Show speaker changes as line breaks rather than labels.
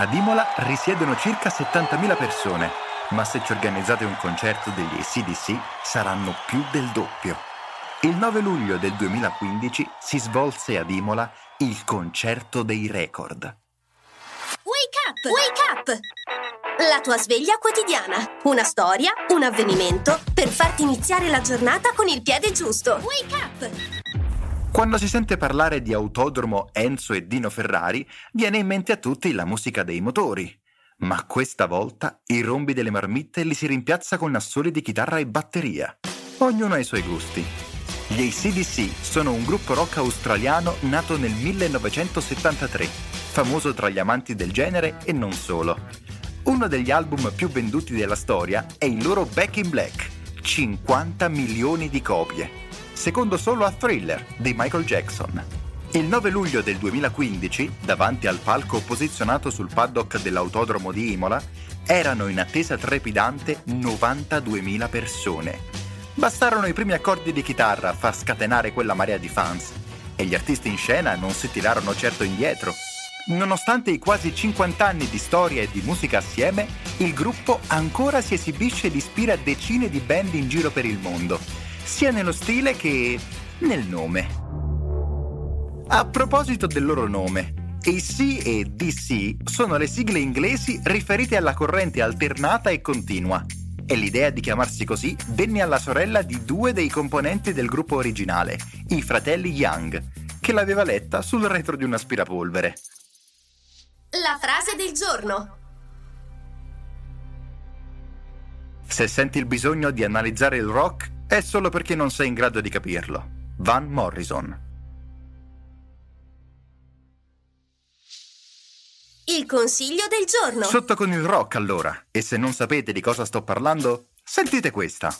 Ad Imola risiedono circa 70.000 persone, ma se ci organizzate un concerto degli ACDC saranno più del doppio. Il 9 luglio del 2015 si svolse ad Imola il concerto dei record.
Wake up! Wake up! La tua sveglia quotidiana. Una storia, un avvenimento per farti iniziare la giornata con il piede giusto. Wake up!
Quando si sente parlare di autodromo Enzo e Dino Ferrari, viene in mente a tutti la musica dei motori. Ma questa volta i rombi delle marmitte li si rimpiazza con assoli di chitarra e batteria. Ognuno ha i suoi gusti. Gli ACDC sono un gruppo rock australiano nato nel 1973, famoso tra gli amanti del genere e non solo. Uno degli album più venduti della storia è il loro Back in Black, 50 milioni di copie, secondo solo a Thriller di Michael Jackson. Il 9 luglio del 2015, davanti al palco posizionato sul paddock dell'autodromo di Imola, erano in attesa trepidante 92.000 persone. Bastarono i primi accordi di chitarra a far scatenare quella marea di fans e gli artisti in scena non si tirarono certo indietro. Nonostante i quasi 50 anni di storia e di musica assieme, il gruppo ancora si esibisce ed ispira decine di band in giro per il mondo, sia nello stile che nel nome. A proposito del loro nome, AC e DC sono le sigle inglesi riferite alla corrente alternata e continua. E l'idea di chiamarsi così venne alla sorella di due dei componenti del gruppo originale, i fratelli Young, che l'aveva letta sul retro di un aspirapolvere.
La frase del giorno.
Se senti il bisogno di analizzare il rock, è solo perché non sei in grado di capirlo. Van Morrison.
Il consiglio del giorno.
Sotto con il rock allora. E se non sapete di cosa sto parlando, sentite questa.